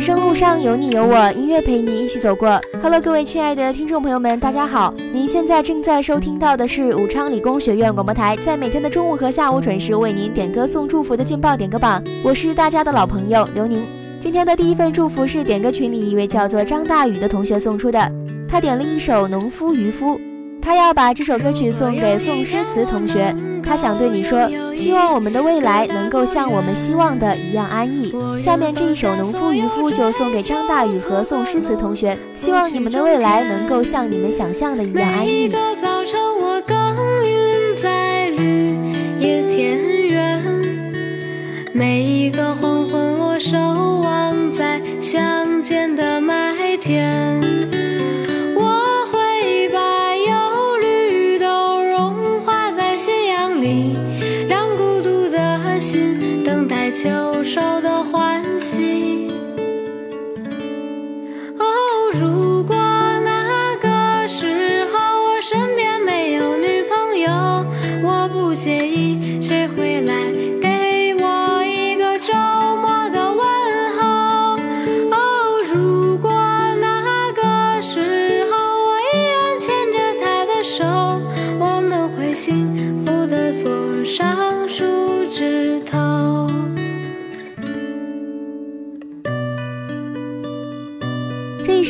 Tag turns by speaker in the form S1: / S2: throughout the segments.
S1: 人生路上有你有我，音乐陪你一起走过。Hello，各位亲爱的听众朋友们，大家好！您现在正在收听到的是武昌理工学院广播台，在每天的中午和下午准时为您点歌送祝福的劲爆点歌榜。我是大家的老朋友刘宁。今天的第一份祝福是点歌群里一位叫做张大宇的同学送出的，他点了一首《农夫渔夫》，他要把这首歌曲送给宋诗词同学。他想对你说，希望我们的未来能够像我们希望的一样安逸。下面这一首《农夫渔夫》就送给张大宇和宋诗词同学，希望你们的未来能够像你们想象的一样安逸。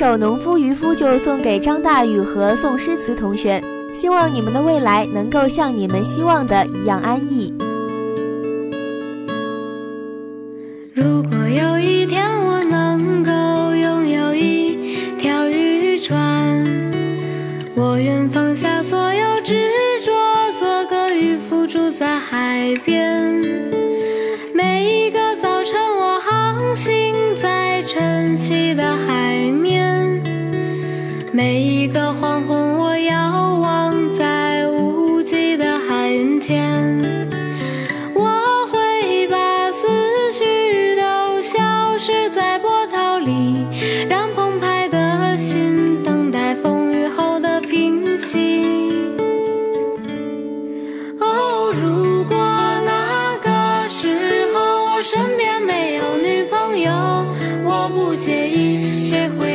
S1: 首《农夫渔夫》就送给张大宇和宋诗词同学，希望你们的未来能够像你们希望的一样安逸。
S2: 谁会。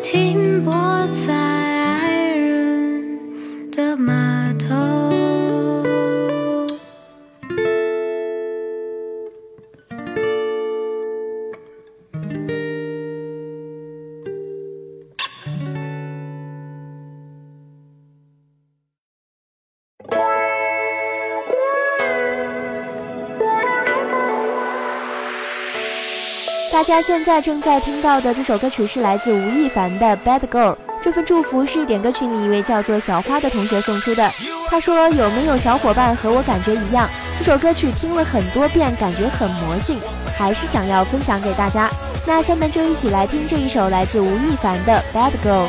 S2: 停泊在。
S1: 大家现在正在听到的这首歌曲是来自吴亦凡的《Bad Girl》。这份祝福是点歌群里一位叫做小花的同学送出的。他说：“有没有小伙伴和我感觉一样？这首歌曲听了很多遍，感觉很魔性，还是想要分享给大家。”那下面就一起来听这一首来自吴亦凡的《Bad Girl》。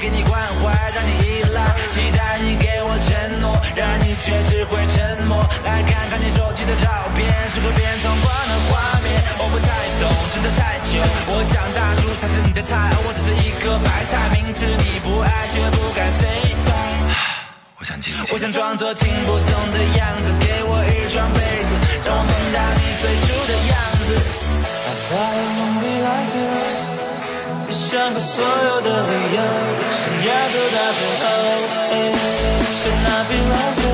S3: 给你关怀，让你依赖，期待你给我承诺，然而你却只会沉默。来看看你手机的照片，是否变成光的画面？我不太懂，真的太久。我想大叔才是你的菜，而我只是一颗白菜，明知你不爱，却不敢 say bye。我想静静我想装作听不懂的样子，给我一床被子，让我梦到你最初的样子。I thought it would be like this. 想过所有的理由，想要走到最后，是那瓶蓝可。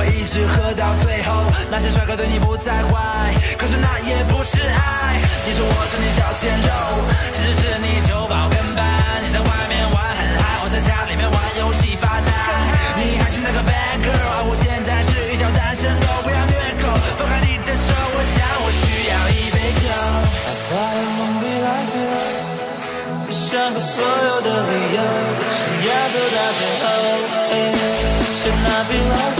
S3: 我一直喝到最后，那些帅哥对你不再坏，可是那也不是爱。你说我是你小鲜肉，其实是你酒保跟班。你在外面玩很嗨，我在家里面玩游戏发呆。你还是那个 bad girl，而我现在是一条单身狗，不要虐狗。放开你的手，我想我需要一杯酒。I wanna be like t this，u 想尽所有的理由，想要走到最后。I w a n o t be like o u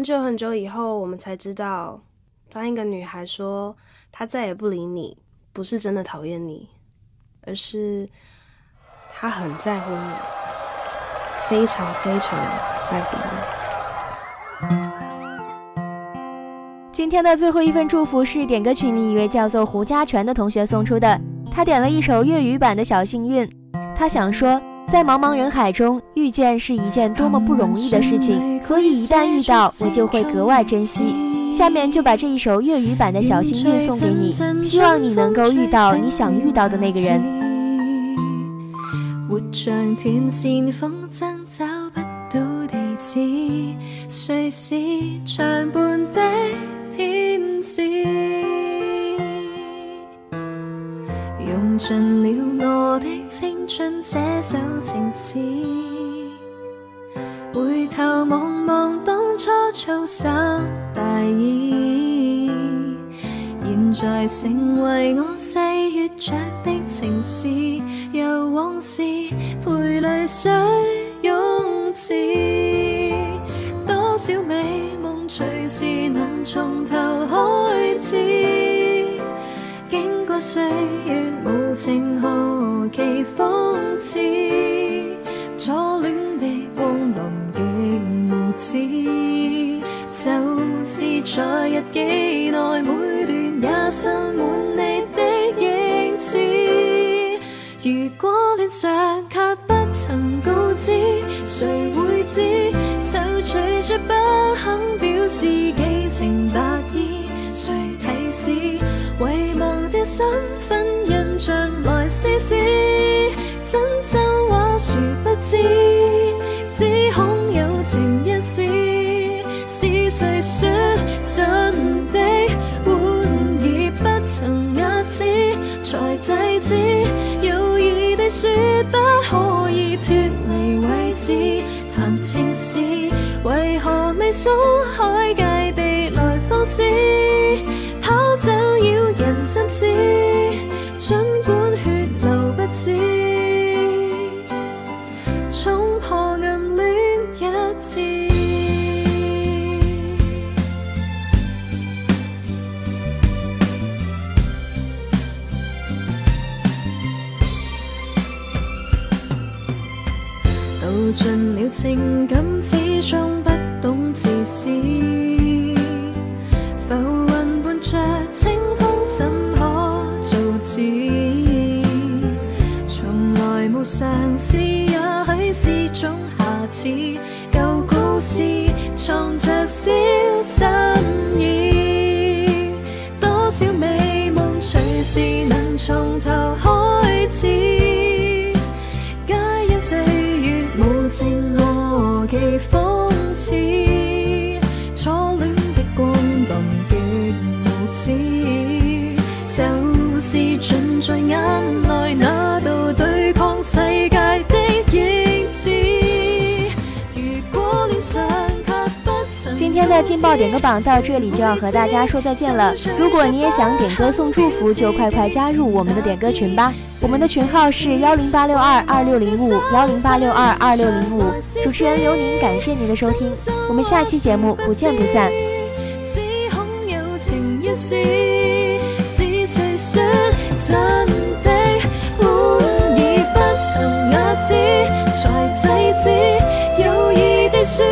S4: 很久很久以后，我们才知道，当一个女孩说她再也不理你，不是真的讨厌你，而是她很在乎你，非常非常在乎你。
S1: 今天的最后一份祝福是点歌群里一位叫做胡家全的同学送出的，他点了一首粤语版的《小幸运》，他想说，在茫茫人海中。遇见是一件多么不容易的事情，所以一旦遇到，我就会格外珍惜。下面就把这一首粤语版的《小心月》送给你，希望你能够遇到你想遇到的那个人。
S5: 活像断线风筝，找不到地址，谁是长伴的天使？用尽了我的青春，这首情诗。遥望望当初粗心大意，现在成为我细月着的情史，由往事陪泪水涌至。多少美梦随时能从头开始，经过岁月无情，何其讽刺。初恋的光临。就是在日记内每段也渗满你的影子。如果恋上却不曾告知，谁会知？就随着不肯表示几情达意，谁提示？遗忘的身份印象来试试，真真话殊不知，只恐。友情一史，是谁说真的？缓而不曾压制，才制止。幼儿地说不可以脱离位置，谈情事。为何未松开戒备来放肆？跑走扰人心思，尽管血流不止。尽了情感，始终不懂自私。浮云伴着清风，怎可造止？从来没尝试，也许是种瑕疵。旧故事藏着小心意，多少美梦随时能重头。情何其讽刺，初恋的光凭绝无知，就是尽在眼
S1: 内。劲爆点歌榜到这里就要和大家说再见了。如果你也想点歌送祝福，就快快加入我们的点歌群吧。我们的群号是幺零八六二二六零五幺零八六二二六零五。主持人刘宁，感谢您的收听，我们下期节目不见不散。
S5: 有说不。制才止，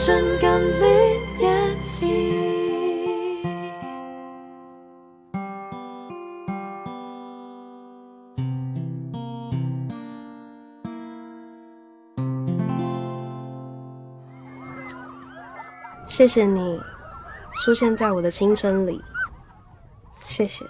S5: 一
S4: 谢谢你出现在我的青春里，谢谢。